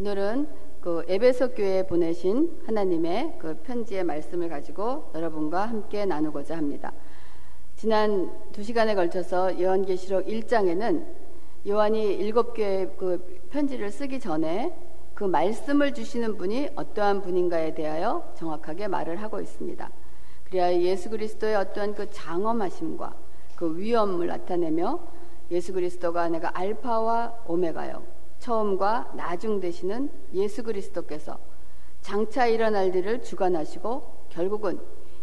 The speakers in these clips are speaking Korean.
오늘은 그 에베소 교회에 보내신 하나님의 그 편지의 말씀을 가지고 여러분과 함께 나누고자 합니다. 지난 두 시간에 걸쳐서 요한계시록 1장에는 요한이 일곱 교회 그 편지를 쓰기 전에 그 말씀을 주시는 분이 어떠한 분인가에 대하여 정확하게 말을 하고 있습니다. 그래야 예수 그리스도의 어떠한 그 장엄하심과 그 위엄을 나타내며 예수 그리스도가 내가 알파와 오메가요. 처음과 나중 되시는 예수 그리스도께서 장차 일어날 일을 주관하시고 결국은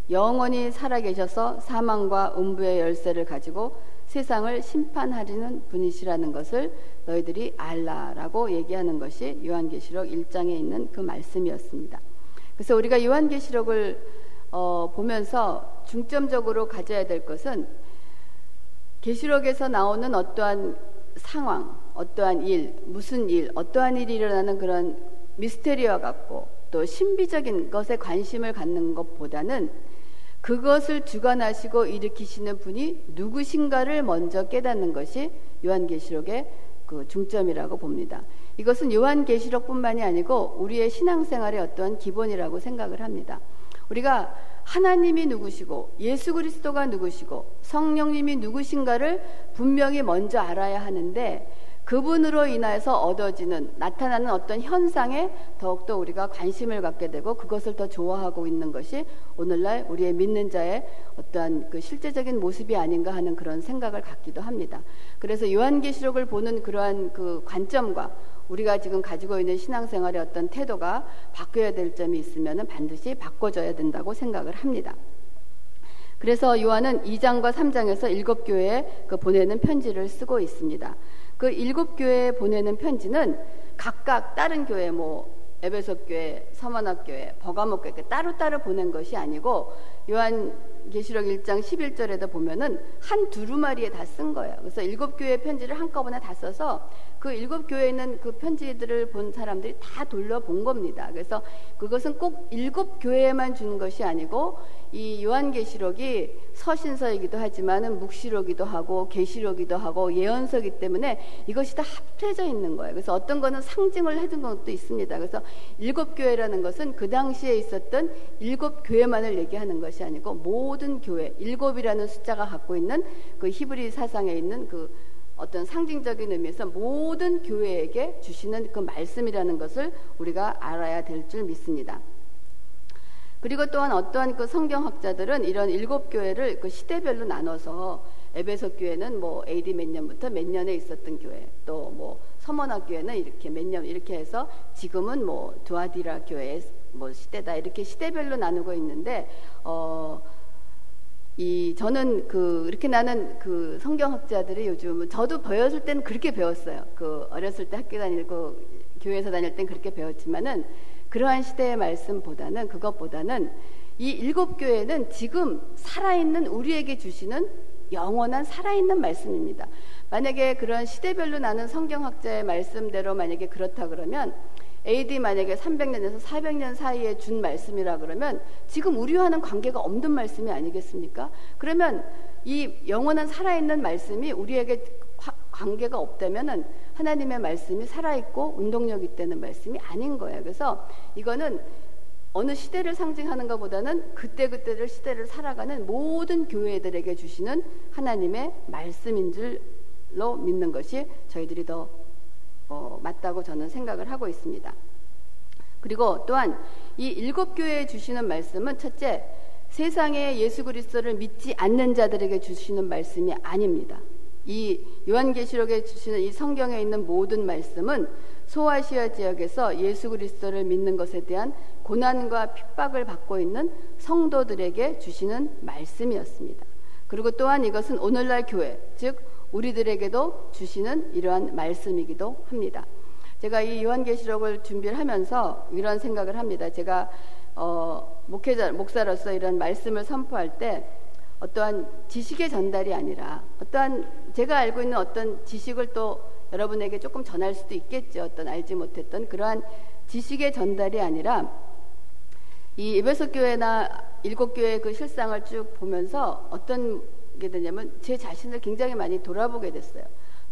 영원히 살아계셔서 사망과 음부의 열쇠를 가지고 세상을 심판하리는 분이시라는 것을 너희들이 알라라고 얘기하는 것이 요한계시록 1장에 있는 그 말씀이었습니다. 그래서 우리가 요한계시록을 어, 보면서 중점적으로 가져야 될 것은 계시록에서 나오는 어떠한 상황, 어떠한 일, 무슨 일, 어떠한 일이 일어나는 그런 미스테리와 같고 또 신비적인 것에 관심을 갖는 것보다는 그것을 주관하시고 일으키시는 분이 누구신가를 먼저 깨닫는 것이 요한계시록의 그 중점이라고 봅니다. 이것은 요한계시록뿐만이 아니고 우리의 신앙생활의 어떠한 기본이라고 생각을 합니다. 우리가 하나님이 누구시고 예수 그리스도가 누구시고 성령님이 누구신가를 분명히 먼저 알아야 하는데 그분으로 인하여서 얻어지는 나타나는 어떤 현상에 더욱더 우리가 관심을 갖게 되고 그것을 더 좋아하고 있는 것이 오늘날 우리의 믿는 자의 어떠한 그 실제적인 모습이 아닌가 하는 그런 생각을 갖기도 합니다. 그래서 요한계시록을 보는 그러한 그 관점과 우리가 지금 가지고 있는 신앙생활의 어떤 태도가 바뀌어야 될 점이 있으면 반드시 바꿔줘야 된다고 생각을 합니다. 그래서 요한은 2장과 3장에서 일곱 교회에 그 보내는 편지를 쓰고 있습니다. 그 일곱 교회에 보내는 편지는 각각 다른 교회 뭐 에베소 교회, 서머나 교회, 버가모 교회 따로따로 보낸 것이 아니고 요한 계시록 1장 11절에도 보면은 한 두루마리에 다 쓴 거예요. 그래서 일곱 교회 편지를 한꺼번에 다 써서 그 일곱 교회에 있는 그 편지들을 본 사람들이 다 돌려본 겁니다. 그래서 그것은 꼭 일곱 교회에만 주는 것이 아니고 이 요한계시록이 서신서이기도 하지만은 묵시록이기도 하고 계시록이기도 하고 예언서이기 때문에 이것이 다 합해져 있는 거예요. 그래서 어떤 거는 상징을 해둔 것도 있습니다. 그래서 일곱 교회라는 것은 그 당시에 있었던 일곱 교회만을 얘기하는 것이 아니고 모든 교회 일곱이라는 숫자가 갖고 있는 그 히브리 사상에 있는 그 어떤 상징적인 의미에서 모든 교회에게 주시는 그 말씀이라는 것을 우리가 알아야 될 줄 믿습니다. 그리고 또한 어떠한 그 성경학자들은 이런 일곱 교회를 그 시대별로 나눠서 에베소 교회는 뭐 AD 몇 년부터 몇 년에 있었던 교회, 또 뭐 서머나 교회는 이렇게 몇 년 이렇게 해서 지금은 뭐 두아디라 교회의 뭐 시대다 이렇게 시대별로 나누고 있는데 어. 이 저는 그 이렇게 나는 그 성경학자들이 요즘 저도 배웠을 때는 그렇게 배웠어요. 그 어렸을 때 학교 다니고 교회에서 다닐 땐 그렇게 배웠지만은 그러한 시대의 말씀보다는 그것보다는 이 일곱 교회는 지금 살아있는 우리에게 주시는 영원한 살아있는 말씀입니다. 만약에 그런 시대별로 나는 성경학자의 말씀대로 만약에 그렇다 그러면 AD 만약에 300년에서 400년 사이에 준 말씀이라 그러면 지금 우리와는 관계가 없는 말씀이 아니겠습니까? 그러면 이 영원한 살아있는 말씀이 우리에게 관계가 없다면은 하나님의 말씀이 살아있고 운동력 있다는 말씀이 아닌 거예요. 그래서 이거는 어느 시대를 상징하는 것보다는 그때그때를 시대를 살아가는 모든 교회들에게 주시는 하나님의 말씀인 줄로 믿는 것이 저희들이 더 어, 맞다고 저는 생각을 하고 있습니다. 그리고 또한 이 일곱 교회에 주시는 말씀은 첫째, 세상에 예수 그리스도를 믿지 않는 자들에게 주시는 말씀이 아닙니다. 이 요한계시록에 주시는 이 성경에 있는 모든 말씀은 소아시아 지역에서 예수 그리스도를 믿는 것에 대한 고난과 핍박을 받고 있는 성도들에게 주시는 말씀이었습니다. 그리고 또한 이것은 오늘날 교회, 즉 우리들에게도 주시는 이러한 말씀이기도 합니다. 제가 이 요한계시록을 준비를 하면서 이런 생각을 합니다. 제가 어, 목회자 목사로서 이런 말씀을 선포할 때 어떠한 지식의 전달이 아니라 어떠한 제가 알고 있는 어떤 지식을 또 여러분에게 조금 전할 수도 있겠죠. 어떤 알지 못했던 그러한 지식의 전달이 아니라 이 에베소 교회나 일곱 교회의 그 실상을 쭉 보면서 어떤 게 되냐면 제 자신을 굉장히 많이 돌아보게 됐어요.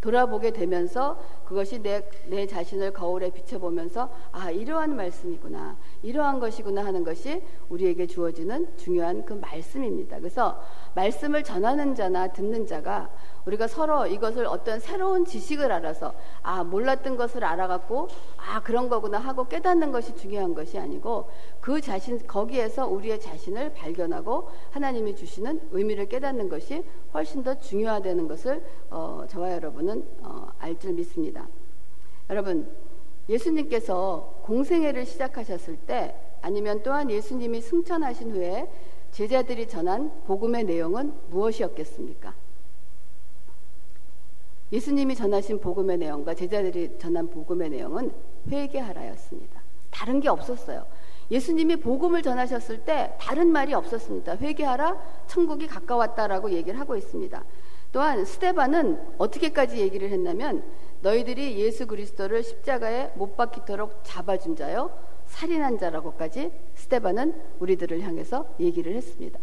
돌아보게 되면서 그것이 내, 내 자신을 거울에 비춰보면서 아, 이러한 말씀이구나. 이러한 것이구나 하는 것이 우리에게 주어지는 중요한 그 말씀입니다. 그래서 말씀을 전하는 자나 듣는 자가 우리가 서로 이것을 어떤 새로운 지식을 알아서 아 몰랐던 것을 알아갖고 아 그런 거구나 하고 깨닫는 것이 중요한 것이 아니고 그 자신 거기에서 우리의 자신을 발견하고 하나님이 주시는 의미를 깨닫는 것이 훨씬 더 중요하다는 것을 어, 저와 여러분은 어, 알줄 믿습니다. 여러분 예수님께서 공생애를 시작하셨을 때 아니면 또한 예수님이 승천하신 후에 제자들이 전한 복음의 내용은 무엇이었겠습니까? 예수님이 전하신 복음의 내용과 제자들이 전한 복음의 내용은 회개하라였습니다. 다른 게 없었어요. 예수님이 복음을 전하셨을 때 다른 말이 없었습니다. 회개하라, 천국이 가까웠다라고 얘기를 하고 있습니다. 또한 스테반은 어떻게까지 얘기를 했냐면 너희들이 예수 그리스도를 십자가에 못 박히도록 잡아준 자요, 살인한 자라고까지 스테반은 우리들을 향해서 얘기를 했습니다.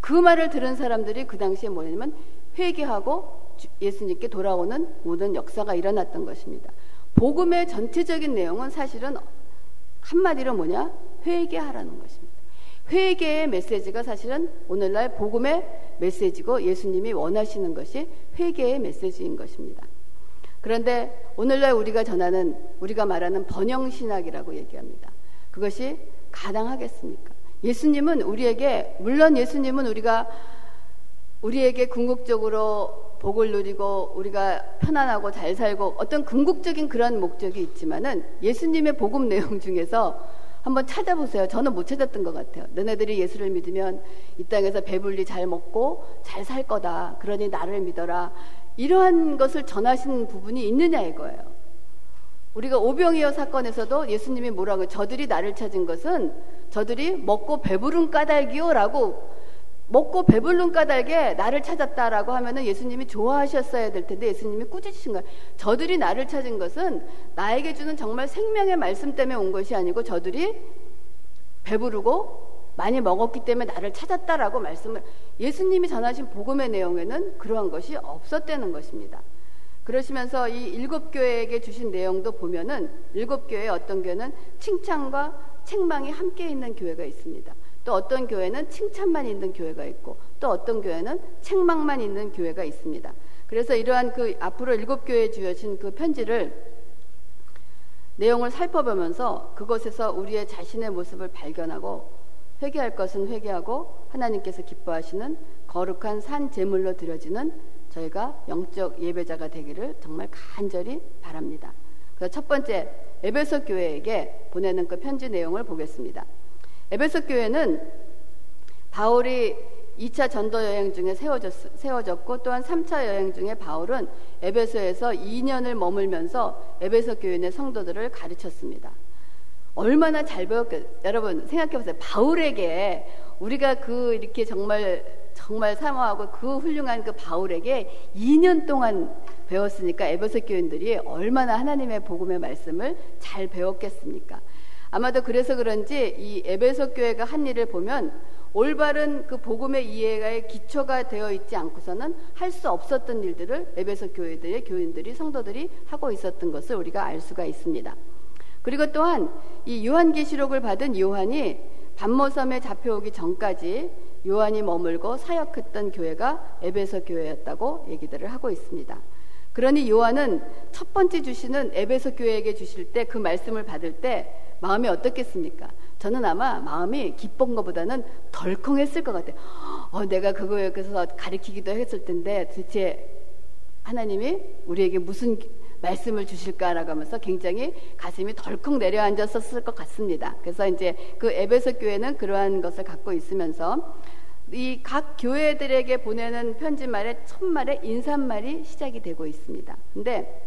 그 말을 들은 사람들이 그 당시에 뭐냐면 회개하고 예수님께 돌아오는 모든 역사가 일어났던 것입니다. 복음의 전체적인 내용은 사실은 한마디로 뭐냐? 회개하라는 것입니다. 회개의 메시지가 사실은 오늘날 복음의 메시지고 예수님이 원하시는 것이 회개의 메시지인 것입니다. 그런데 오늘날 우리가 전하는 우리가 말하는 번영 신학이라고 얘기합니다. 그것이 가당하겠습니까? 예수님은 우리에게 물론 예수님은 우리가 우리에게 궁극적으로 복을 누리고 우리가 편안하고 잘 살고 어떤 궁극적인 그런 목적이 있지만은 예수님의 복음 내용 중에서 한번 찾아보세요. 저는 못 찾았던 것 같아요. 너네들이 예수를 믿으면 이 땅에서 배불리 잘 먹고 잘 살 거다. 그러니 나를 믿어라. 이러한 것을 전하신 부분이 있느냐 이거예요. 우리가 오병이어 사건에서도 예수님이 뭐라고 저들이 나를 찾은 것은 저들이 먹고 배부른 까닭이요라고 먹고 배불른 까닭에 나를 찾았다라고 하면은 예수님이 좋아하셨어야 될 텐데 예수님이 꾸짖으신 거예요. 저들이 나를 찾은 것은 나에게 주는 정말 생명의 말씀 때문에 온 것이 아니고 저들이 배부르고 많이 먹었기 때문에 나를 찾았다라고 말씀을 예수님이 전하신 복음의 내용에는 그러한 것이 없었다는 것입니다. 그러시면서 이 일곱 교회에게 주신 내용도 보면은 일곱 교회 어떤 교회는 칭찬과 책망이 함께 있는 교회가 있습니다. 또 어떤 교회는 칭찬만 있는 교회가 있고 또 어떤 교회는 책망만 있는 교회가 있습니다. 그래서 이러한 그 앞으로 일곱 교회에 주어진 그 편지를 내용을 살펴보면서 그것에서 우리의 자신의 모습을 발견하고 회개할 것은 회개하고 하나님께서 기뻐하시는 거룩한 산 제물로 드려지는 저희가 영적 예배자가 되기를 정말 간절히 바랍니다. 그래서 첫 번째 에베소 교회에게 보내는 그 편지 내용을 보겠습니다. 에베소 교회는 바울이 2차 전도 여행 중에 세워졌, 세워졌고 또한 3차 여행 중에 바울은 에베소에서 2년을 머물면서 에베소 교회 의 성도들을 가르쳤습니다. 얼마나 잘 배웠겠, 여러분 생각해 보세요. 바울에게 우리가 그 이렇게 정말 정말 사모하고 그 훌륭한 그 바울에게 2년 동안 배웠으니까 에베소 교인들이 얼마나 하나님의 복음의 말씀을 잘 배웠겠습니까? 아마도 그래서 그런지 이 에베소 교회가 한 일을 보면 올바른 그 복음의 이해가의 기초가 되어 있지 않고서는 할 수 없었던 일들을 에베소 교회들의 교인들이 성도들이 하고 있었던 것을 우리가 알 수가 있습니다. 그리고 또한 이 요한계시록을 받은 요한이 반모섬에 잡혀오기 전까지 요한이 머물고 사역했던 교회가 에베소 교회였다고 얘기들을 하고 있습니다. 그러니 요한은 첫 번째 주시는 에베소 교회에게 주실 때 그 말씀을 받을 때 마음이 어떻겠습니까? 저는 아마 마음이 기쁜 것보다는 덜컹했을 것 같아요. 어, 내가 그거에 그래서 가리키기도 했을 텐데 도대체 하나님이 우리에게 무슨 말씀을 주실까라고 하면서 굉장히 가슴이 덜컹 내려앉았었을 것 같습니다. 그래서 이제 그 에베소 교회는 그러한 것을 갖고 있으면서 이 각 교회들에게 보내는 편지말의 첫말에 인사말이 시작이 되고 있습니다. 근데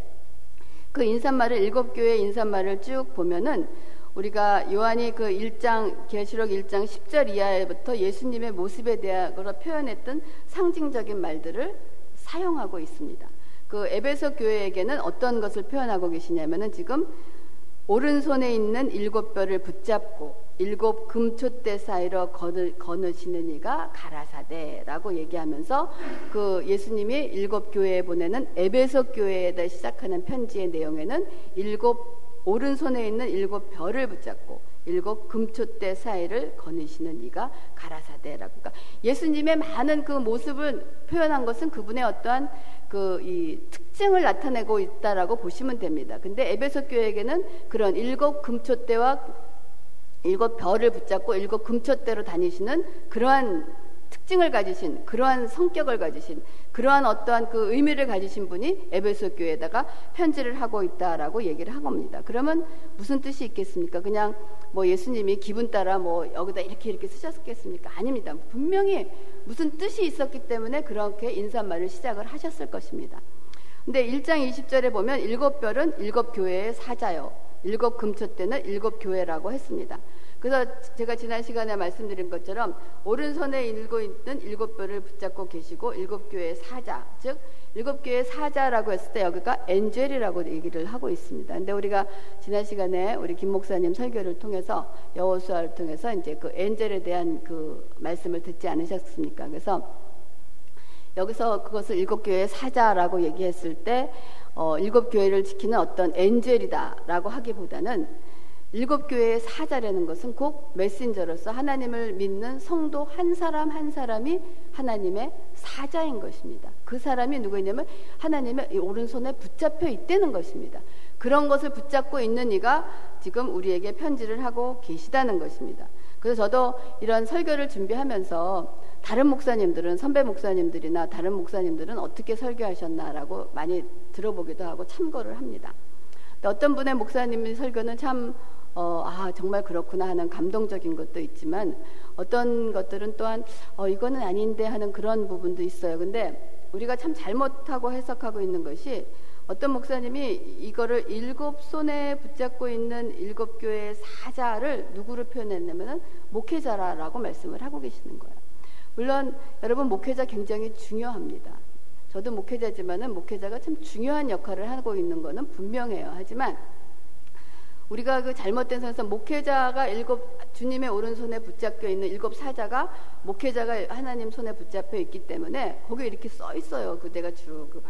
그 인사말을 일곱 교회 인사말을 쭉 보면은 우리가 요한이 그 1장 계시록 1장 10절 이하부터 예수님의 모습에 대하여 표현했던 상징적인 말들을 사용하고 있습니다. 그 에베소 교회에게는 어떤 것을 표현하고 계시냐면은 지금 오른손에 있는 일곱 뼈를 붙잡고 일곱 금초대 사이로 거느, 거느시는 이가 가라사대라고 얘기하면서 그 예수님이 일곱 교회에 보내는 에베소 교회에다 시작하는 편지의 내용에는 일곱 오른손에 있는 일곱 별을 붙잡고 일곱 금초대 사이를 거느시는 이가 가라사대라고. 그러니까 예수님의 많은 그 모습을 표현한 것은 그분의 어떠한 그 이 특징을 나타내고 있다라고 보시면 됩니다. 근데 에베소 교회에게는 그런 일곱 금초대와 일곱 별을 붙잡고 일곱 금초대로 다니시는 그러한 특징을 가지신 그러한 성격을 가지신 그러한 어떠한 그 의미를 가지신 분이 에베소 교회에다가 편지를 하고 있다라고 얘기를 한 겁니다. 그러면 무슨 뜻이 있겠습니까? 그냥 뭐 예수님이 기분 따라 뭐 여기다 이렇게 이렇게 쓰셨겠습니까? 아닙니다. 분명히 무슨 뜻이 있었기 때문에 그렇게 인사말을 시작을 하셨을 것입니다. 근데 1장 20절에 보면 일곱 별은 일곱 교회의 사자요. 일곱 금초 때는 일곱 교회라고 했습니다. 그래서 제가 지난 시간에 말씀드린 것처럼 오른손에 일고 있는 일곱 뼈를 붙잡고 계시고 일곱 교회의 사자, 즉 일곱 교회의 사자라고 했을 때 여기가 엔젤이라고 얘기를 하고 있습니다. 근데 우리가 지난 시간에 우리 김 목사님 설교를 통해서 여호수아를 통해서 이제 그 엔젤에 대한 그 말씀을 듣지 않으셨습니까? 그래서 여기서 그것을 일곱 교회의 사자라고 얘기했을 때 어, 일곱 교회를 지키는 어떤 엔젤이다라고 하기보다는 일곱 교회의 사자라는 것은 곧 메신저로서 하나님을 믿는 성도 한 사람 한 사람이 하나님의 사자인 것입니다. 그 사람이 누구냐면 하나님의 오른손에 붙잡혀 있다는 것입니다. 그런 것을 붙잡고 있는 이가 지금 우리에게 편지를 하고 계시다는 것입니다. 그래서 저도 이런 설교를 준비하면서 다른 목사님들은 선배 목사님들이나 다른 목사님들은 어떻게 설교하셨나라고 많이 들어보기도 하고 참고를 합니다. 어떤 분의 목사님의 설교는 참 어, 아, 정말 그렇구나 하는 감동적인 것도 있지만 어떤 것들은 또한 어, 이거는 아닌데 하는 그런 부분도 있어요. 근데 우리가 참 잘못하고 해석하고 있는 것이 어떤 목사님이 이거를 일곱 손에 붙잡고 있는 일곱 교회의 사자를 누구로 표현했냐면은 목회자라고 말씀을 하고 계시는 거예요. 물론 여러분 목회자 굉장히 중요합니다. 저도 목회자지만은 목회자가 참 중요한 역할을 하고 있는 거는 분명해요. 하지만 우리가 그 잘못된 선에서 목회자가 일곱 주님의 오른손에 붙잡혀 있는 일곱 사자가 목회자가 하나님 손에 붙잡혀 있기 때문에 거기에 이렇게 써 있어요. 그 내가 쭉그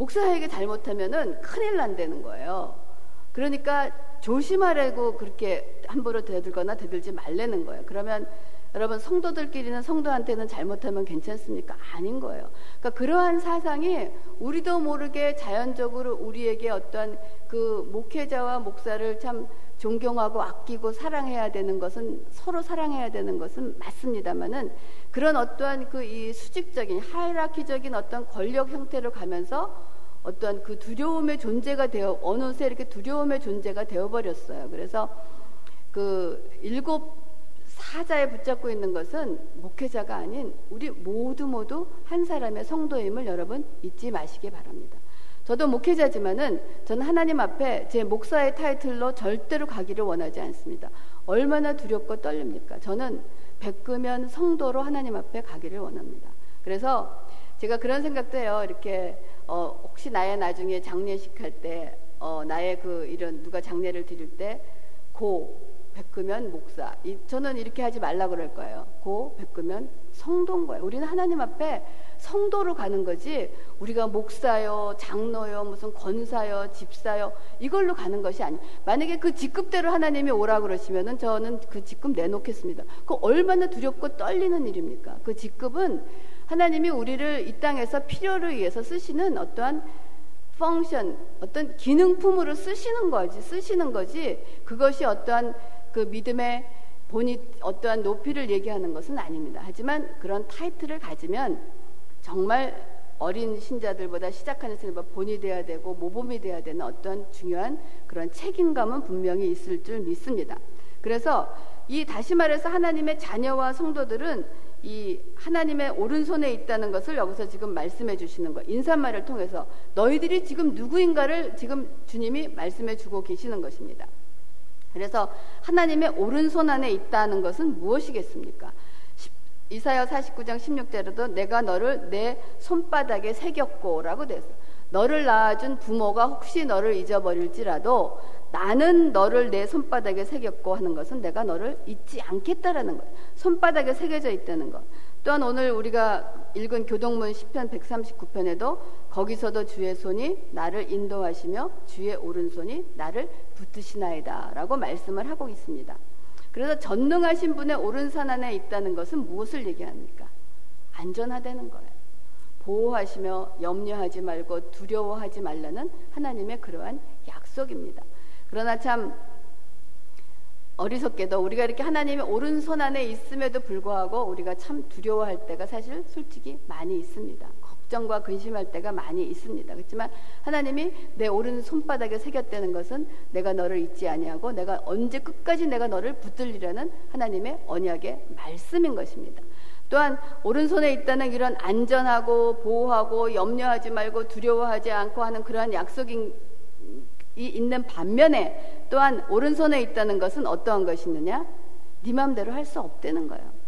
목사에게 잘못하면은 큰일 난다는 거예요. 그러니까 조심하라고 그렇게 함부로 대들거나 대들지 말라는 거예요. 그러면 여러분 성도들끼리는 성도한테는 잘못하면 괜찮습니까? 아닌 거예요. 그러니까 그러한 사상이 우리도 모르게 자연적으로 우리에게 어떠한 그 목회자와 목사를 참 존경하고 아끼고 사랑해야 되는 것은 서로 사랑해야 되는 것은 맞습니다만은 그런 어떠한 그 이 수직적인 하이라키적인 어떤 권력 형태로 가면서 어떠한 그 두려움의 존재가 되어 어느새 이렇게 두려움의 존재가 되어 버렸어요. 그래서 그 일곱 사자에 붙잡고 있는 것은 목회자가 아닌 우리 모두 모두 한 사람의 성도임을 여러분 잊지 마시기 바랍니다. 저도 목회자지만은 저는 하나님 앞에 제 목사의 타이틀로 절대로 가기를 원하지 않습니다. 얼마나 두렵고 떨립니까? 저는 베끄면 성도로 하나님 앞에 가기를 원합니다. 그래서 제가 그런 생각도 해요. 이렇게 어, 혹시 나의 나중에 장례식 할 때 어, 나의 그 이런 누가 장례를 드릴 때고 베끄면 목사. 이, 저는 이렇게 하지 말라 그럴 거예요. 고 베끄면 성도인 거예요. 우리는 하나님 앞에 성도로 가는 거지 우리가 목사요, 장로요, 무슨 권사요, 집사요 이걸로 가는 것이 아니에요. 만약에 그 직급대로 하나님이 오라 그러시면은 저는 그 직급 내놓겠습니다. 그 얼마나 두렵고 떨리는 일입니까? 그 직급은 하나님이 우리를 이 땅에서 필요를 위해서 쓰시는 어떠한 펑션, 어떤 기능품으로 쓰시는 거지, 쓰시는 거지, 그것이 어떠한 그 믿음의 본이 어떠한 높이를 얘기하는 것은 아닙니다. 하지만 그런 타이틀을 가지면 정말 어린 신자들보다 시작하는 신자보다 본이 돼야 되고 모범이 돼야 되는 어떠한 중요한 그런 책임감은 분명히 있을 줄 믿습니다. 그래서 이 다시 말해서 하나님의 자녀와 성도들은 이 하나님의 오른손에 있다는 것을 여기서 지금 말씀해 주시는 거 인사말을 통해서 너희들이 지금 누구인가를 지금 주님이 말씀해 주고 계시는 것입니다. 그래서 하나님의 오른손 안에 있다는 것은 무엇이겠습니까? 이사야 49장 16절에도 내가 너를 내 손바닥에 새겼고라고 돼서 너를 낳아준 부모가 혹시 너를 잊어버릴지라도 나는 너를 내 손바닥에 새겼고 하는 것은 내가 너를 잊지 않겠다라는 것. 손바닥에 새겨져 있다는 것. 또한 오늘 우리가 읽은 교동문 10편 139편에도 거기서도 주의 손이 나를 인도하시며 주의 오른손이 나를 붙드시나이다 라고 말씀을 하고 있습니다. 그래서 전능하신 분의 오른손 안에 있다는 것은 무엇을 얘기합니까? 안전하다는 거예요. 보호하시며 염려하지 말고 두려워하지 말라는 하나님의 그러한 약속입니다. 그러나 참 어리석게도 우리가 이렇게 하나님의 오른손 안에 있음에도 불구하고 우리가 참 두려워할 때가 사실 솔직히 많이 있습니다. 걱정과 근심할 때가 많이 있습니다. 그렇지만 하나님이 내 오른 손바닥에 새겼다는 것은 내가 너를 잊지 아니하고 내가 언제 끝까지 내가 너를 붙들리라는 하나님의 언약의 말씀인 것입니다. 또한 오른손에 있다는 이런 안전하고 보호하고 염려하지 말고 두려워하지 않고 하는 그러한 약속이 있는 반면에 또한 오른손에 있다는 것은 어떠한 것이 있느냐? 네 마음대로 할 수 없다는 거예요.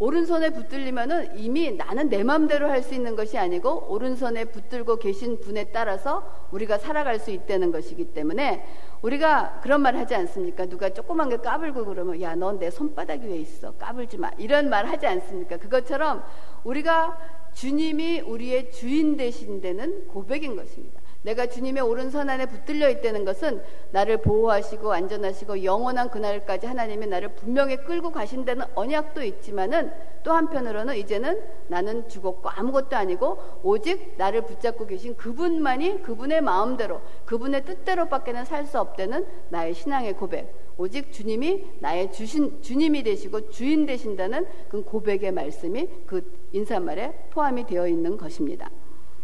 오른손에 붙들리면은 이미 나는 내 마음대로 할 수 있는 것이 아니고 오른손에 붙들고 계신 분에 따라서 우리가 살아갈 수 있다는 것이기 때문에 우리가 그런 말 하지 않습니까? 누가 조그만 게 까불고 그러면 야, 넌 내 손바닥 위에 있어. 까불지 마. 이런 말 하지 않습니까? 그것처럼 우리가 주님이 우리의 주인 되신 데는 고백인 것입니다. 내가 주님의 오른손 안에 붙들려 있다는 것은 나를 보호하시고 안전하시고 영원한 그날까지 하나님이 나를 분명히 끌고 가신다는 언약도 있지만은 또 한편으로는 이제는 나는 죽었고 아무것도 아니고 오직 나를 붙잡고 계신 그분만이 그분의 마음대로 그분의 뜻대로밖에는 살 수 없다는 나의 신앙의 고백. 오직 주님이 나의 주신 주님이 되시고 주인 되신다는 그 고백의 말씀이 그 인사말에 포함이 되어 있는 것입니다.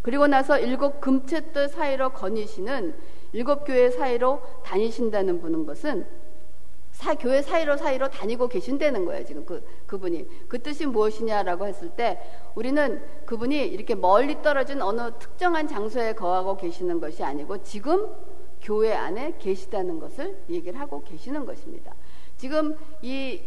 그리고 나서 일곱 금채뜰 사이로 거니시는 일곱 교회 사이로 다니신다는 분은 것은 사, 교회 사이로 사이로 다니고 계신다는 거예요, 지금 그, 그분이. 그 뜻이 무엇이냐라고 했을 때 우리는 그분이 이렇게 멀리 떨어진 어느 특정한 장소에 거하고 계시는 것이 아니고 지금 교회 안에 계시다는 것을 얘기를 하고 계시는 것입니다. 지금 이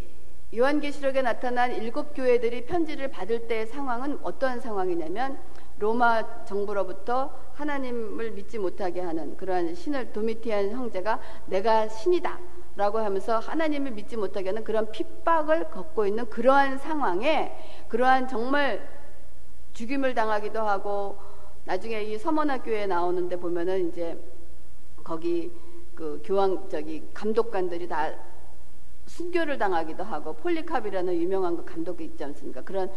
요한계시록에 나타난 일곱 교회들이 편지를 받을 때의 상황은 어떠한 상황이냐면 로마 정부로부터 하나님을 믿지 못하게 하는 그러한 신을 도미티안 형제가 내가 신이다. 라고 하면서 하나님을 믿지 못하게 하는 그런 핍박을 걷고 있는 그러한 상황에 그러한 정말 죽임을 당하기도 하고 나중에 이 서머나 교회에 나오는데 보면은 이제 거기 그 교황 저기 감독관들이 다 순교를 당하기도 하고 폴리캅이라는 유명한 그 감독이 있지 않습니까? 그런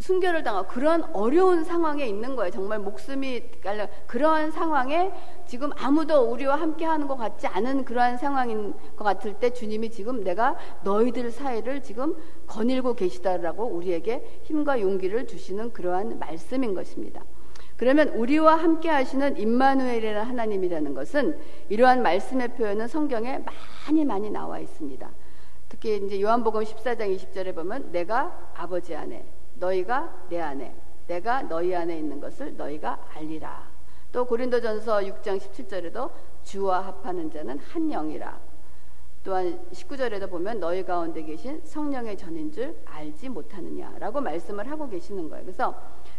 순교를 당하고 그런 어려운 상황에 있는 거예요. 정말 목숨이 깔려 그러한 상황에 지금 아무도 우리와 함께 하는 것 같지 않은 그러한 상황인 것 같을 때 주님이 지금 내가 너희들 사이를 지금 거닐고 계시다라고 우리에게 힘과 용기를 주시는 그러한 말씀인 것입니다. 그러면 우리와 함께 하시는 임마누엘이라는 하나님이라는 것은 이러한 말씀의 표현은 성경에 많이 많이 나와 있습니다. 특히 이제 요한복음 14장 20절에 보면 내가 아버지 안에 너희가 내 안에 내가 너희 안에 있는 것을 너희가 알리라. 또 고린도전서 6장 17절에도 주와 합하는 자는 한 영이라. 또한 19절에도 보면 너희 가운데 계신 성령의 전인 줄 알지 못하느냐라고 말씀을 하고 계시는 거예요. 그래서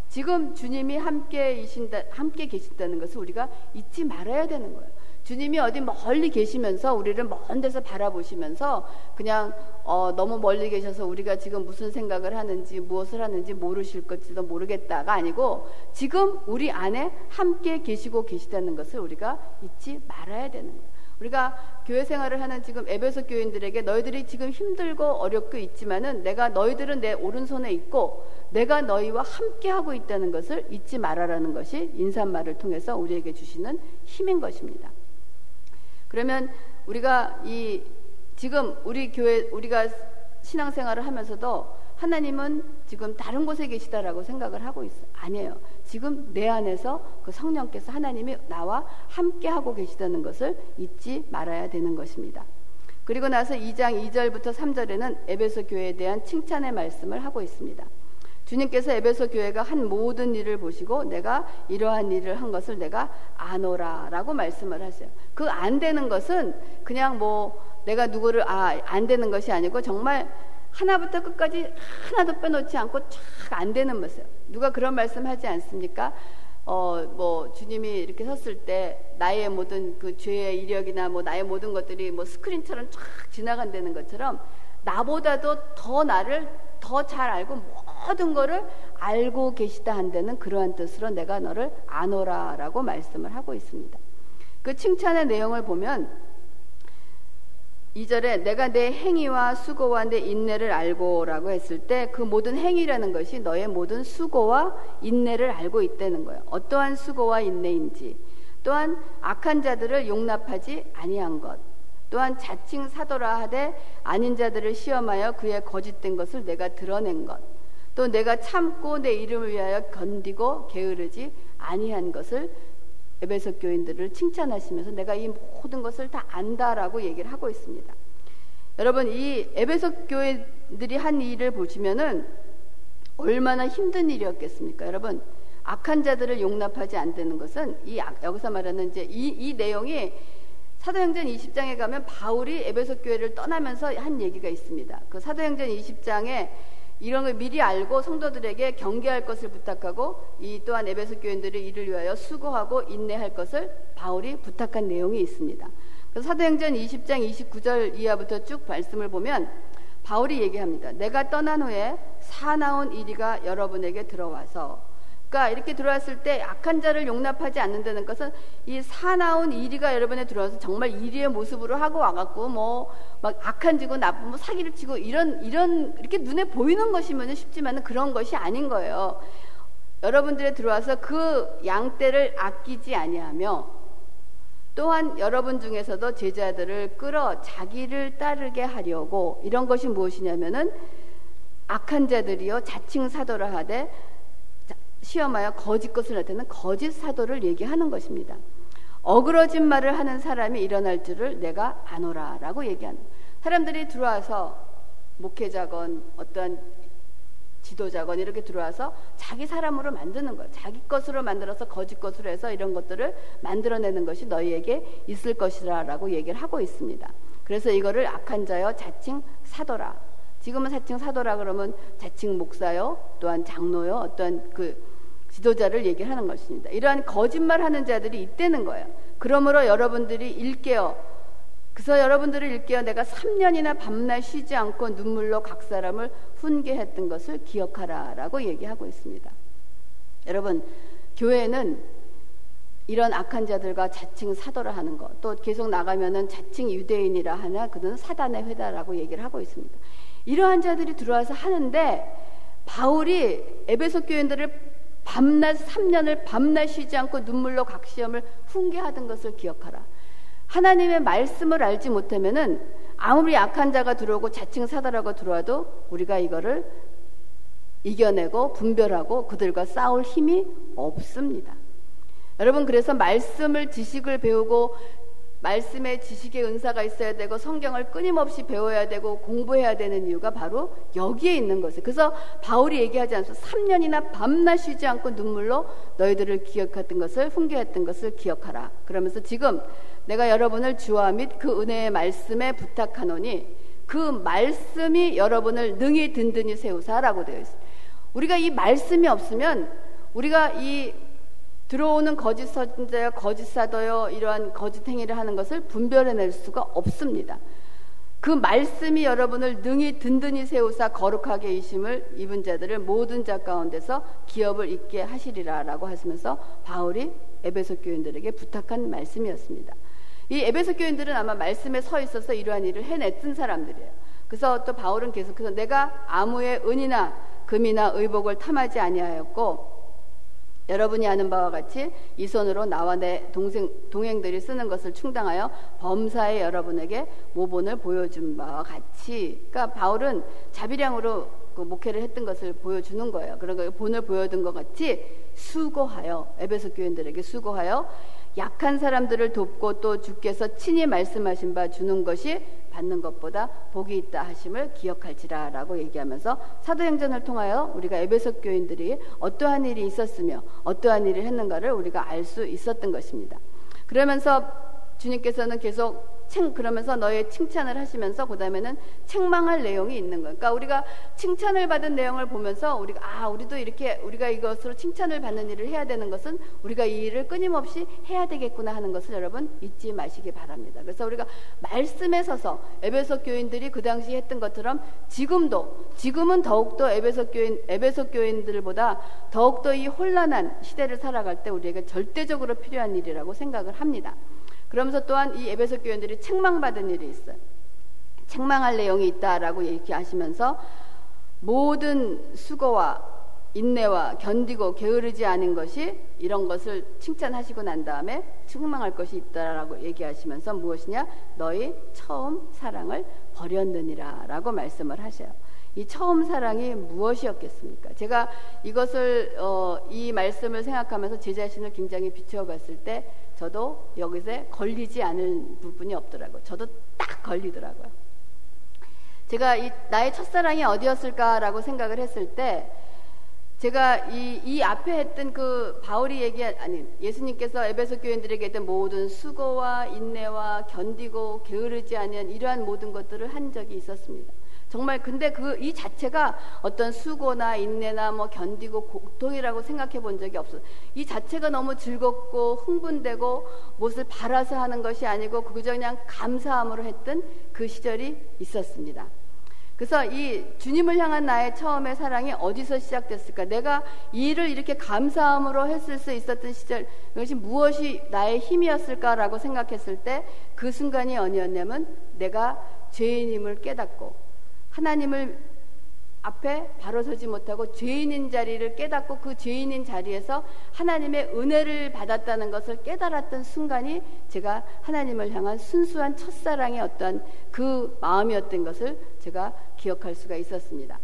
지금 주님이 함께 계신다, 함께 계신다는 것을 우리가 잊지 말아야 되는 거예요. 주님이 어디 멀리 계시면서 우리를 먼 데서 바라보시면서 그냥 어, 너무 멀리 계셔서 우리가 지금 무슨 생각을 하는지 무엇을 하는지 모르실 것지도 모르겠다가 아니고 지금 우리 안에 함께 계시고 계시다는 것을 우리가 잊지 말아야 되는 거예요. 우리가 교회 생활을 하는 지금 에베소 교인들에게 너희들이 지금 힘들고 어렵고 있지만은 내가 너희들은 내 오른손에 있고 내가 너희와 함께 하고 있다는 것을 잊지 말아라는 것이 인사말을 통해서 우리에게 주시는 힘인 것입니다. 그러면 우리가 이 지금 우리 교회 우리가 신앙생활을 하면서도 하나님은 지금 다른 곳에 계시다라고 생각을 하고 있어. 아니에요. 지금 내 안에서 그 성령께서 하나님이 나와 함께 하고 계시다는 것을 잊지 말아야 되는 것입니다. 그리고 나서 2장 2절부터 3절에는 에베소 교회에 대한 칭찬의 말씀을 하고 있습니다. 주님께서 에베소 교회가 한 모든 일을 보시고 내가 이러한 일을 한 것을 내가 아노라라고 말씀을 하세요. 그 안 되는 것은 그냥 뭐 내가 누구를 아 안 되는 것이 아니고 정말 하나부터 끝까지 하나도 빼놓지 않고 쫙 안 되는 모습. 누가 그런 말씀하지 않습니까? 어, 뭐, 주님이 이렇게 섰을 때, 나의 모든 그 죄의 이력이나 뭐, 나의 모든 것들이 뭐, 스크린처럼 쫙 지나간다는 것처럼, 나보다도 더 나를 더 잘 알고, 모든 거를 알고 계시다 한다는 그러한 뜻으로 내가 너를 아노라라고 말씀을 하고 있습니다. 그 칭찬의 내용을 보면, 2절에 내가 내 행위와 수고와 내 인내를 알고라고 했을 때 그 모든 행위라는 것이 너의 모든 수고와 인내를 알고 있다는 거예요. 어떠한 수고와 인내인지 또한 악한 자들을 용납하지 아니한 것 또한 자칭 사도라 하되 아닌 자들을 시험하여 그의 거짓된 것을 내가 드러낸 것 또 내가 참고 내 이름을 위하여 견디고 게으르지 아니한 것을 에베소 교인들을 칭찬하시면서 내가 이 모든 것을 다 안다라고 얘기를 하고 있습니다. 여러분 이 에베소 교회들이 한 일을 보시면은 얼마나 힘든 일이었겠습니까? 여러분 악한 자들을 용납하지 않는 것은 이 여기서 말하는 이제 이, 이 내용이 사도행전 20장에 가면 바울이 에베소 교회를 떠나면서 한 얘기가 있습니다. 그 사도행전 20장에 이런 걸 미리 알고 성도들에게 경계할 것을 부탁하고 이 또한 에베소 교인들이 이를 위하여 수고하고 인내할 것을 바울이 부탁한 내용이 있습니다. 그래서 사도행전 20장 29절 이하부터 쭉 말씀을 보면 바울이 얘기합니다. 내가 떠난 후에 사나운 이리가 여러분에게 들어와서 그러니까 이렇게 들어왔을 때 악한 자를 용납하지 않는다는 것은 이 사나운 이리가 여러분에 들어와서 정말 이리의 모습으로 하고 와갖고 뭐 막 악한 지고 나쁜 뭐 사기를 치고 이런 이런 이렇게 눈에 보이는 것이면 쉽지만은 그런 것이 아닌 거예요. 여러분들에 들어와서 그 양떼를 아끼지 아니하며 또한 여러분 중에서도 제자들을 끌어 자기를 따르게 하려고 이런 것이 무엇이냐면은 악한 자들이요 자칭 사도를 하되 시험하여 거짓 것을 나타내는 거짓 사도를 얘기하는 것입니다. 어그러진 말을 하는 사람이 일어날 줄을 내가 아노라라고 얘기하는 사람들이 들어와서 목회자건 어떠한 지도자건 이렇게 들어와서 자기 사람으로 만드는 거예요. 자기 것으로 만들어서 거짓 것으로 해서 이런 것들을 만들어내는 것이 너희에게 있을 것이라라고 얘기를 하고 있습니다. 그래서 이거를 악한 자여 자칭 사도라. 지금은 자칭 사도라 그러면 자칭 목사요, 또한 장로요, 어떤 그 지도자를 얘기하는 것입니다. 이러한 거짓말하는 자들이 있다는 거예요. 그러므로 여러분들이 일깨어 그래서 여러분들을 일깨어 내가 3년이나 밤낮 쉬지 않고 눈물로 각 사람을 훈계했던 것을 기억하라라고 얘기하고 있습니다. 여러분 교회는 이런 악한 자들과 자칭 사도를 하는 것, 또 계속 나가면은 자칭 유대인이라 하나 그는 사단의 회다라고 얘기를 하고 있습니다. 이러한 자들이 들어와서 하는데 바울이 에베소 교인들을 밤낮 3년을 밤낮 쉬지 않고 눈물로 각 시험을 훈계하던 것을 기억하라. 하나님의 말씀을 알지 못하면은 아무리 약한 자가 들어오고 자칭 사다라고 들어와도 우리가 이거를 이겨내고 분별하고 그들과 싸울 힘이 없습니다. 여러분 그래서 말씀을 지식을 배우고 말씀의 지식의 은사가 있어야 되고 성경을 끊임없이 배워야 되고 공부해야 되는 이유가 바로 여기에 있는 것이에요. 그래서 바울이 얘기하지 않소 3년이나 밤낮 쉬지 않고 눈물로 너희들을 기억했던 것을 훈계했던 것을 기억하라. 그러면서 지금 내가 여러분을 주와 및 그 은혜의 말씀에 부탁하노니 그 말씀이 여러분을 능히 든든히 세우사라고 되어 있어요. 우리가 이 말씀이 없으면 우리가 이 들어오는 거짓 선자여 거짓 사도여 이러한 거짓 행위를 하는 것을 분별해낼 수가 없습니다. 그 말씀이 여러분을 능히 든든히 세우사 거룩하게 이심을 입은 자들을 모든 자 가운데서 기업을 잊게 하시리라라고 하시면서 바울이 에베소 교인들에게 부탁한 말씀이었습니다. 이 에베소 교인들은 아마 말씀에 서 있어서 이러한 일을 해냈던 사람들이에요. 그래서 또 바울은 계속해서 내가 아무의 은이나 금이나 의복을 탐하지 아니하였고 여러분이 아는 바와 같이 이 손으로 나와 내 동생, 동행들이 쓰는 것을 충당하여 범사에 여러분에게 모본을 보여준 바와 같이 그러니까 바울은 자비량으로 그 목회를 했던 것을 보여주는 거예요. 거 본을 보여준 것 같이 수고하여 에베소 교인들에게 수고하여 약한 사람들을 돕고 또 주께서 친히 말씀하신 바 주는 것이 받는 것보다 복이 있다 하심을 기억할지라라고 얘기하면서 사도행전을 통하여 우리가 에베소 교인들이 어떠한 일이 있었으며 어떠한 일을 했는가를 우리가 알 수 있었던 것입니다. 그러면서 주님께서는 계속 칭 그러면서 너의 칭찬을 하시면서 그다음에는 책망할 내용이 있는 거예요. 그러니까 우리가 칭찬을 받은 내용을 보면서 우리가 아 우리도 이렇게 우리가 이것으로 칭찬을 받는 일을 해야 되는 것은 우리가 이 일을 끊임없이 해야 되겠구나 하는 것을 여러분 잊지 마시기 바랍니다. 그래서 우리가 말씀에 서서 에베소 교인들이 그 당시 했던 것처럼 지금도 지금은 더욱더 에베소 교인 에베소 교인들보다 더욱더 이 혼란한 시대를 살아갈 때 우리에게 절대적으로 필요한 일이라고 생각을 합니다. 그러면서 또한 이 에베소 교인들이 책망받은 일이 있어요. 책망할 내용이 있다라고 얘기하시면서 모든 수고와 인내와 견디고 게으르지 않은 것이 이런 것을 칭찬하시고 난 다음에 책망할 것이 있다라고 얘기하시면서 무엇이냐 너희 처음 사랑을 버렸느니라라고 말씀을 하셔요. 이 처음 사랑이 무엇이었겠습니까? 제가 이것을 어, 이 말씀을 생각하면서 제 자신을 굉장히 비추어 봤을 때 저도 여기서 걸리지 않은 부분이 없더라고요. 저도 딱 걸리더라고요. 제가 이 나의 첫사랑이 어디였을까라고 생각을 했을 때 제가 이, 이 앞에 했던 그 바울이 얘기 아니 예수님께서 에베소 교인들에게 했던 모든 수고와 인내와 견디고 게으르지 않은 이러한 모든 것들을 한 적이 있었습니다. 정말 근데 그 이 자체가 어떤 수고나 인내나 뭐 견디고 고통이라고 생각해 본 적이 없어요. 이 자체가 너무 즐겁고 흥분되고 무엇을 바라서 하는 것이 아니고 그저 그냥 감사함으로 했던 그 시절이 있었습니다. 그래서 이 주님을 향한 나의 처음의 사랑이 어디서 시작됐을까? 내가 이 일을 이렇게 감사함으로 했을 수 있었던 시절, 이것이 무엇이 나의 힘이었을까라고 생각했을 때 그 순간이 어디였냐면 내가 죄인임을 깨닫고 하나님을 앞에 바로 서지 못하고 죄인인 자리를 깨닫고 그 죄인인 자리에서 하나님의 은혜를 받았다는 것을 깨달았던 순간이 제가 하나님을 향한 순수한 첫사랑의 어떤 그 마음이었던 것을 제가 기억할 수가 있었습니다.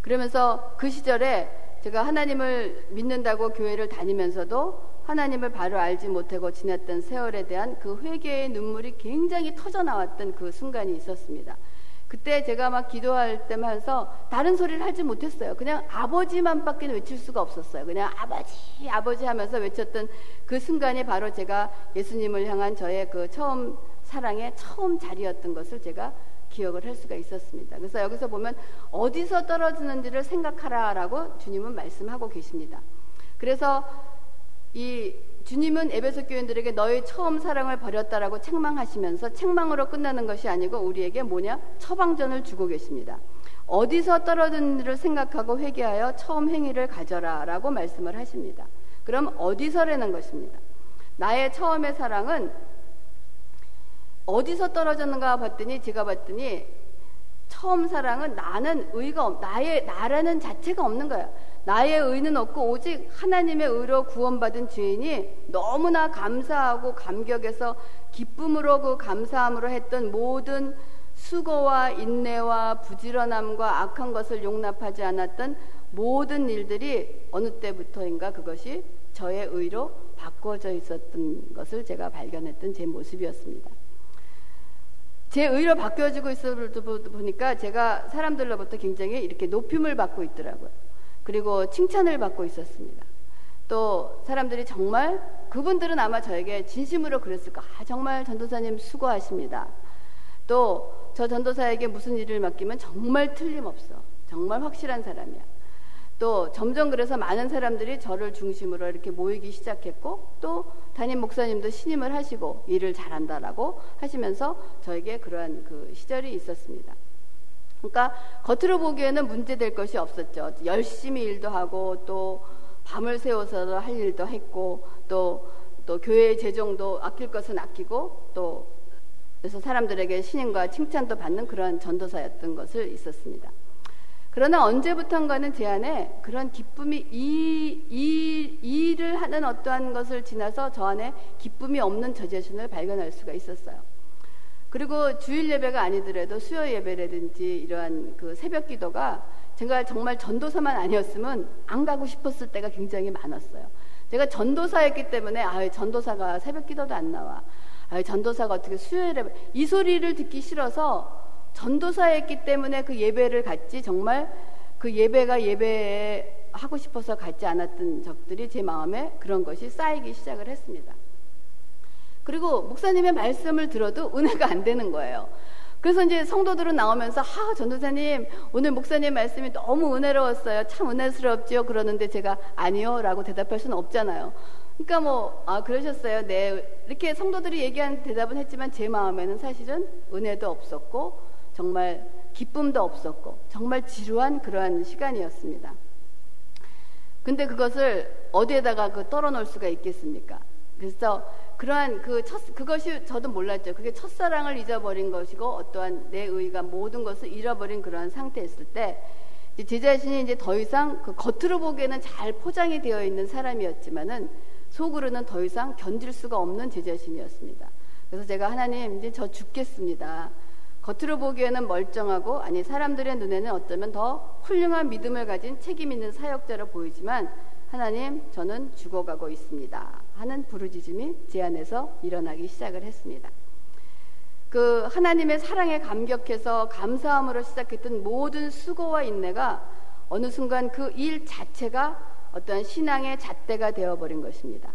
그러면서 그 시절에 제가 하나님을 믿는다고 교회를 다니면서도 하나님을 바로 알지 못하고 지냈던 세월에 대한 그 회개의 눈물이 굉장히 터져 나왔던 그 순간이 있었습니다. 그때 제가 막 기도할 때면서 다른 소리를 하지 못했어요. 그냥 아버지만밖에 외칠 수가 없었어요. 그냥 아버지, 아버지 하면서 외쳤던 그 순간이 바로 제가 예수님을 향한 저의 그 처음 사랑의 처음 자리였던 것을 제가 기억을 할 수가 있었습니다. 그래서 여기서 보면 어디서 떨어지는지를 생각하라라고 주님은 말씀하고 계십니다. 그래서 이 주님은 에베소 교인들에게 너의 처음 사랑을 버렸다라고 책망하시면서 책망으로 끝나는 것이 아니고 우리에게 뭐냐? 처방전을 주고 계십니다. 어디서 떨어졌는지를 생각하고 회개하여 처음 행위를 가져라라고 말씀을 하십니다. 그럼 어디서라는 것입니다. 나의 처음의 사랑은 어디서 떨어졌는가 봤더니 제가 봤더니 처음 사랑은 나는 의가 없, 나의 나라는 자체가 없는 거야. 나의 의는 없고 오직 하나님의 의로 구원받은 죄인이 너무나 감사하고 감격해서 기쁨으로 그 감사함으로 했던 모든 수고와 인내와 부지런함과 악한 것을 용납하지 않았던 모든 일들이 어느 때부터인가 그것이 저의 의로 바꿔져 있었던 것을 제가 발견했던 제 모습이었습니다. 제 의로 바뀌어지고 때 보니까 제가 사람들로부터 굉장히 이렇게 높임을 받고 있더라고요. 그리고 칭찬을 받고 있었습니다. 또 사람들이 정말 그분들은 아마 저에게 진심으로 그랬을 까 아, 정말 전도사님 수고하십니다. 또 저 전도사에게 무슨 일을 맡기면 정말 틀림없어. 정말 확실한 사람이야. 또 점점 그래서 많은 사람들이 저를 중심으로 이렇게 모이기 시작했고 또 담임 목사님도 신임을 하시고 일을 잘한다라고 하시면서 저에게 그러한 그 시절이 있었습니다. 그러니까 겉으로 보기에는 문제될 것이 없었죠. 열심히 일도 하고 또 밤을 새워서 할 일도 했고 또, 또 교회의 재정도 아낄 것은 아끼고 또 그래서 사람들에게 신임과 칭찬도 받는 그런 전도사였던 것을 있었습니다. 그러나 언제부턴가는 제 안에 그런 기쁨이 이, 이, 일을 하는 어떠한 것을 지나서 저 안에 기쁨이 없는 저 자신을 발견할 수가 있었어요. 그리고 주일 예배가 아니더라도 수요 예배라든지 이러한 그 새벽 기도가 제가 정말 전도사만 아니었으면 안 가고 싶었을 때가 굉장히 많았어요. 제가 전도사였기 때문에 아 전도사가 새벽 기도도 안 나와. 아 전도사가 어떻게 수요 예배 이 소리를 듣기 싫어서 전도사였기 때문에 그 예배를 갔지 정말 그 예배가 예배 하고 싶어서 갔지 않았던 적들이 제 마음에 그런 것이 쌓이기 시작을 했습니다. 그리고 목사님의 말씀을 들어도 은혜가 안 되는 거예요. 그래서 이제 성도들은 나오면서 하 전도사님 오늘 목사님 말씀이 너무 은혜로웠어요. 참 은혜스럽지요. 그러는데 제가 아니요라고 대답할 수는 없잖아요. 그러니까 뭐 아 그러셨어요. 네 이렇게 성도들이 얘기한 대답은 했지만 제 마음에는 사실은 은혜도 없었고 정말 기쁨도 없었고 정말 지루한 그러한 시간이었습니다. 근데 그것을 어디에다가 그 떨어놓을 수가 있겠습니까? 그래서 그러한 그 첫, 그것이 저도 몰랐죠. 그게 첫사랑을 잊어버린 것이고 어떠한 내 의가 모든 것을 잃어버린 그러한 상태였을 때, 제 자신이 이제 더 이상 그 겉으로 보기에는 잘 포장이 되어 있는 사람이었지만은 속으로는 더 이상 견딜 수가 없는 제 자신이었습니다. 그래서 제가 하나님 이제 저 죽겠습니다. 겉으로 보기에는 멀쩡하고 아니 사람들의 눈에는 어쩌면 더 훌륭한 믿음을 가진 책임 있는 사역자로 보이지만 하나님 저는 죽어가고 있습니다. 하는 부르짖음이 제 안에서 일어나기 시작을 했습니다. 그 하나님의 사랑에 감격해서 감사함으로 시작했던 모든 수고와 인내가 어느 순간 그 일 자체가 어떠한 신앙의 잣대가 되어버린 것입니다.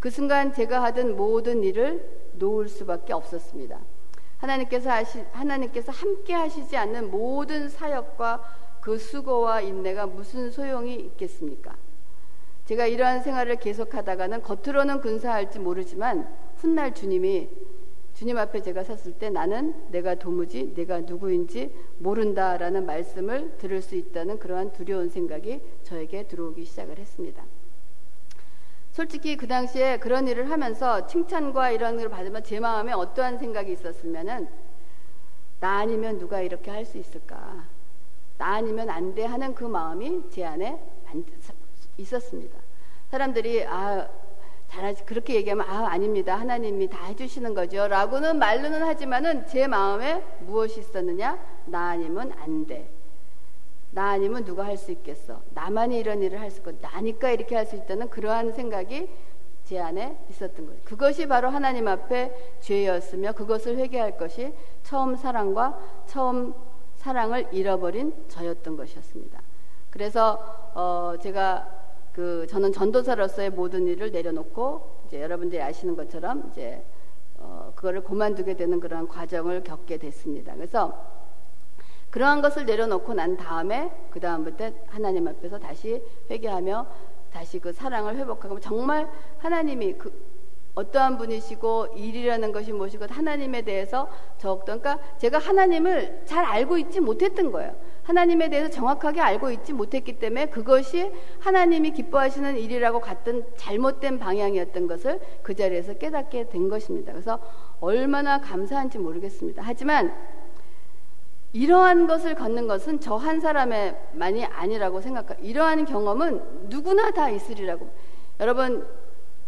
그 순간 제가 하던 모든 일을 놓을 수밖에 없었습니다. 하나님께서 하시, 하나님께서 함께 하시지 않는 모든 사역과 그 수고와 인내가 무슨 소용이 있겠습니까? 제가 이러한 생활을 계속하다가는 겉으로는 근사할지 모르지만 훗날 주님이 주님 앞에 제가 섰을 때 나는 내가 도무지 내가 누구인지 모른다라는 말씀을 들을 수 있다는 그러한 두려운 생각이 저에게 들어오기 시작을 했습니다. 솔직히 그 당시에 그런 일을 하면서 칭찬과 이런 걸 받으면 제 마음에 어떠한 생각이 있었으면은 나 아니면 누가 이렇게 할 수 있을까? 나 아니면 안 돼 하는 그 마음이 제 안에 있었습니다. 사람들이 아 잘하지 그렇게 얘기하면 아 아닙니다 하나님이 다 해주시는 거죠라고는 말로는 하지만은 제 마음에 무엇이 있었느냐 나 아니면 안 돼. 나 아니면 누가 할 수 있겠어. 나만이 이런 일을 할 수 있고 나니까 이렇게 할 수 있다는 그러한 생각이 제 안에 있었던 거예요. 그것이 바로 하나님 앞에 죄였으며 그것을 회개할 것이 처음 사랑과 처음 사랑을 잃어버린 저였던 것이었습니다. 그래서 어 제가 그 저는 전도사로서의 모든 일을 내려놓고 이제 여러분들이 아시는 것처럼 이제 어 그거를 그만두게 되는 그런 과정을 겪게 됐습니다. 그래서 그러한 것을 내려놓고 난 다음에 그 다음부터 하나님 앞에서 다시 회개하며 다시 그 사랑을 회복하고 정말 하나님이 그 어떠한 분이시고 일이라는 것이 무엇이고 하나님에 대해서 적던 그러니까 제가 하나님을 잘 알고 있지 못했던 거예요. 하나님에 대해서 정확하게 알고 있지 못했기 때문에 그것이 하나님이 기뻐하시는 일이라고 같은 잘못된 방향이었던 것을 그 자리에서 깨닫게 된 것입니다. 그래서 얼마나 감사한지 모르겠습니다. 하지만 이러한 것을 갖는 것은 저 한 사람의 만이 아니라고 생각합니다. 이러한 경험은 누구나 다 있으리라고. 여러분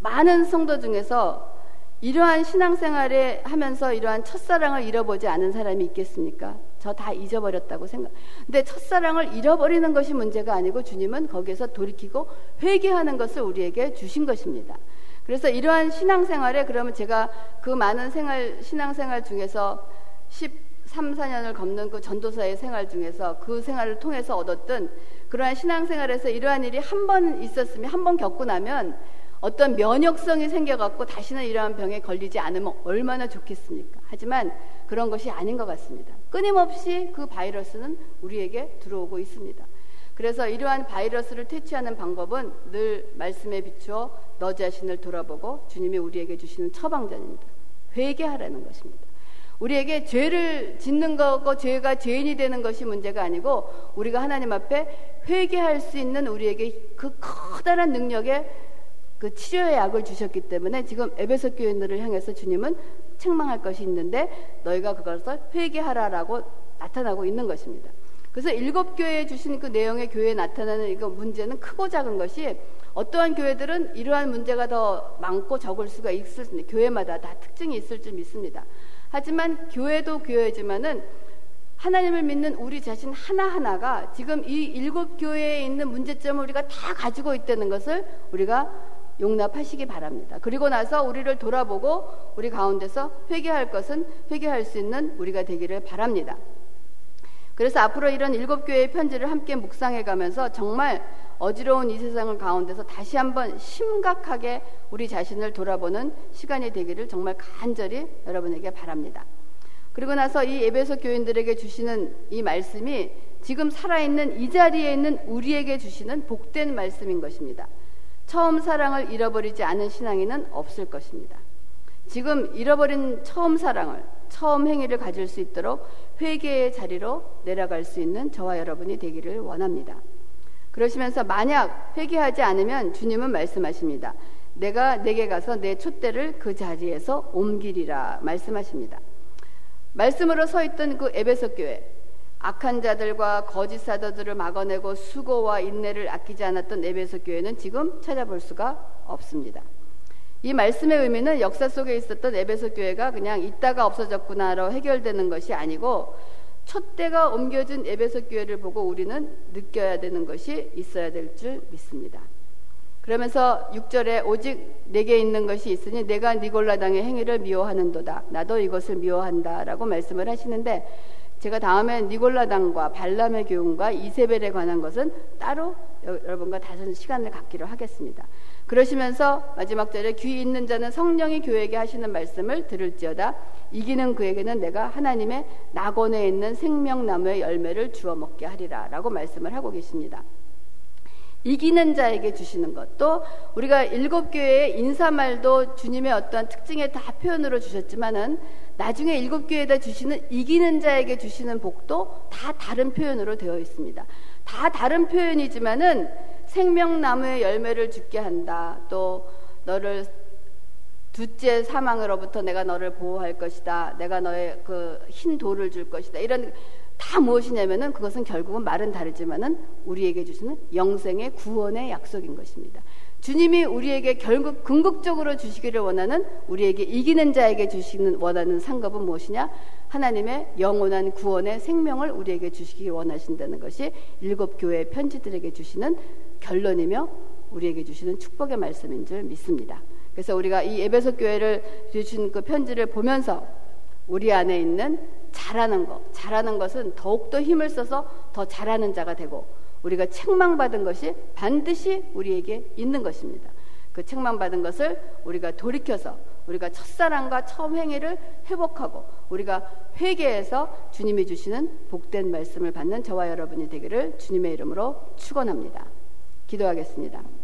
많은 성도 중에서 이러한 신앙생활에 하면서 이러한 첫사랑을 잃어보지 않은 사람이 있겠습니까? 저 다 잊어버렸다고 생각. 근데 첫사랑을 잃어버리는 것이 문제가 아니고 주님은 거기에서 돌이키고 회개하는 것을 우리에게 주신 것입니다. 그래서 이러한 신앙생활에 그러면 제가 그 많은 생활 신앙생활 중에서 13, 4년을 검는 그 전도사의 생활 중에서 그 생활을 통해서 얻었던 그러한 신앙생활에서 이러한 일이 한 번 있었으면 한 번 겪고 나면 어떤 면역성이 생겨갖고 다시는 이러한 병에 걸리지 않으면 얼마나 좋겠습니까? 하지만 그런 것이 아닌 것 같습니다. 끊임없이 그 바이러스는 우리에게 들어오고 있습니다. 그래서 이러한 바이러스를 퇴치하는 방법은 늘 말씀에 비추어 너 자신을 돌아보고 주님이 우리에게 주시는 처방전입니다. 회개하라는 것입니다. 우리에게 죄를 짓는 거고 죄가 죄인이 되는 것이 문제가 아니고 우리가 하나님 앞에 회개할 수 있는 우리에게 그 커다란 능력에 그 치료의 약을 주셨기 때문에 지금 에베소 교인들을 향해서 주님은 책망할 것이 있는데 너희가 그것을 회개하라라고 나타나고 있는 것입니다. 그래서 일곱 교회에 주신 그 내용의 교회에 나타나는 이거 문제는 크고 작은 것이 어떠한 교회들은 이러한 문제가 더 많고 적을 수가 있을 수 있는데 교회마다 다 특징이 있을 줄 믿습니다. 하지만 교회도 교회지만은 하나님을 믿는 우리 자신 하나하나가 지금 이 일곱 교회에 있는 문제점을 우리가 다 가지고 있다는 것을 우리가 용납하시기 바랍니다. 그리고 나서 우리를 돌아보고 우리 가운데서 회개할 것은 회개할 수 있는 우리가 되기를 바랍니다. 그래서 앞으로 이런 일곱 교회의 편지를 함께 묵상해 가면서 정말 어지러운 이 세상을 가운데서 다시 한번 심각하게 우리 자신을 돌아보는 시간이 되기를 정말 간절히 여러분에게 바랍니다. 그리고 나서 이 에베소 교인들에게 주시는 이 말씀이 지금 살아있는 이 자리에 있는 우리에게 주시는 복된 말씀인 것입니다. 처음 사랑을 잃어버리지 않은 신앙인은 없을 것입니다. 지금 잃어버린 처음 사랑을, 처음 행위를 가질 수 있도록 회개의 자리로 내려갈 수 있는 저와 여러분이 되기를 원합니다. 그러시면서 만약 회개하지 않으면 주님은 말씀하십니다. 내가 내게 가서 내 촛대를 그 자리에서 옮기리라 말씀하십니다. 말씀으로 서 있던 그 에베소 교회 악한 자들과 거짓 사도들을 막아내고 수고와 인내를 아끼지 않았던 에베소 교회는 지금 찾아볼 수가 없습니다. 이 말씀의 의미는 역사 속에 있었던 에베소 교회가 그냥 있다가 없어졌구나로 해결되는 것이 아니고 촛대가 옮겨진 에베소 교회를 보고 우리는 느껴야 되는 것이 있어야 될 줄 믿습니다. 그러면서 6절에 오직 내게 있는 것이 있으니 내가 니골라당의 행위를 미워하는도다. 나도 이것을 미워한다라고 말씀을 하시는데 제가 다음에 니골라당과 발람의 교훈과 이세벨에 관한 것은 따로 여러분과 다른 시간을 갖기로 하겠습니다. 그러시면서 마지막 절에 귀 있는 자는 성령이 교회에게 하시는 말씀을 들을지어다 이기는 그에게는 내가 하나님의 낙원에 있는 생명나무의 열매를 주어 먹게 하리라 라고 말씀을 하고 계십니다. 이기는 자에게 주시는 것. 또 우리가 일곱 교회의 인사말도 주님의 어떠한 특징의 다 표현으로 주셨지만은 나중에 일곱 교회에다 주시는 이기는 자에게 주시는 복도 다 다른 표현으로 되어 있습니다. 다 다른 표현이지만은 생명나무의 열매를 죽게 한다. 또 너를 둘째 사망으로부터 내가 너를 보호할 것이다. 내가 너의 그 흰 돌을 줄 것이다. 이런 다 무엇이냐면은 그것은 결국은 말은 다르지만은 우리에게 주시는 영생의 구원의 약속인 것입니다. 주님이 우리에게 결국 궁극적으로 주시기를 원하는 우리에게 이기는 자에게 주시는 원하는 상급은 무엇이냐? 하나님의 영원한 구원의 생명을 우리에게 주시기 원하신다는 것이 일곱 교회 편지들에게 주시는 결론이며 우리에게 주시는 축복의 말씀인 줄 믿습니다. 그래서 우리가 이 에베소 교회를 주신 그 편지를 보면서 우리 안에 있는 잘하는 것, 잘하는 것은 더욱더 힘을 써서 더 잘하는 자가 되고 우리가 책망받은 것이 반드시 우리에게 있는 것입니다. 그 책망받은 것을 우리가 돌이켜서 우리가 첫사랑과 처음 행위를 회복하고 우리가 회개해서 주님이 주시는 복된 말씀을 받는 저와 여러분이 되기를 주님의 이름으로 축원합니다. 기도하겠습니다.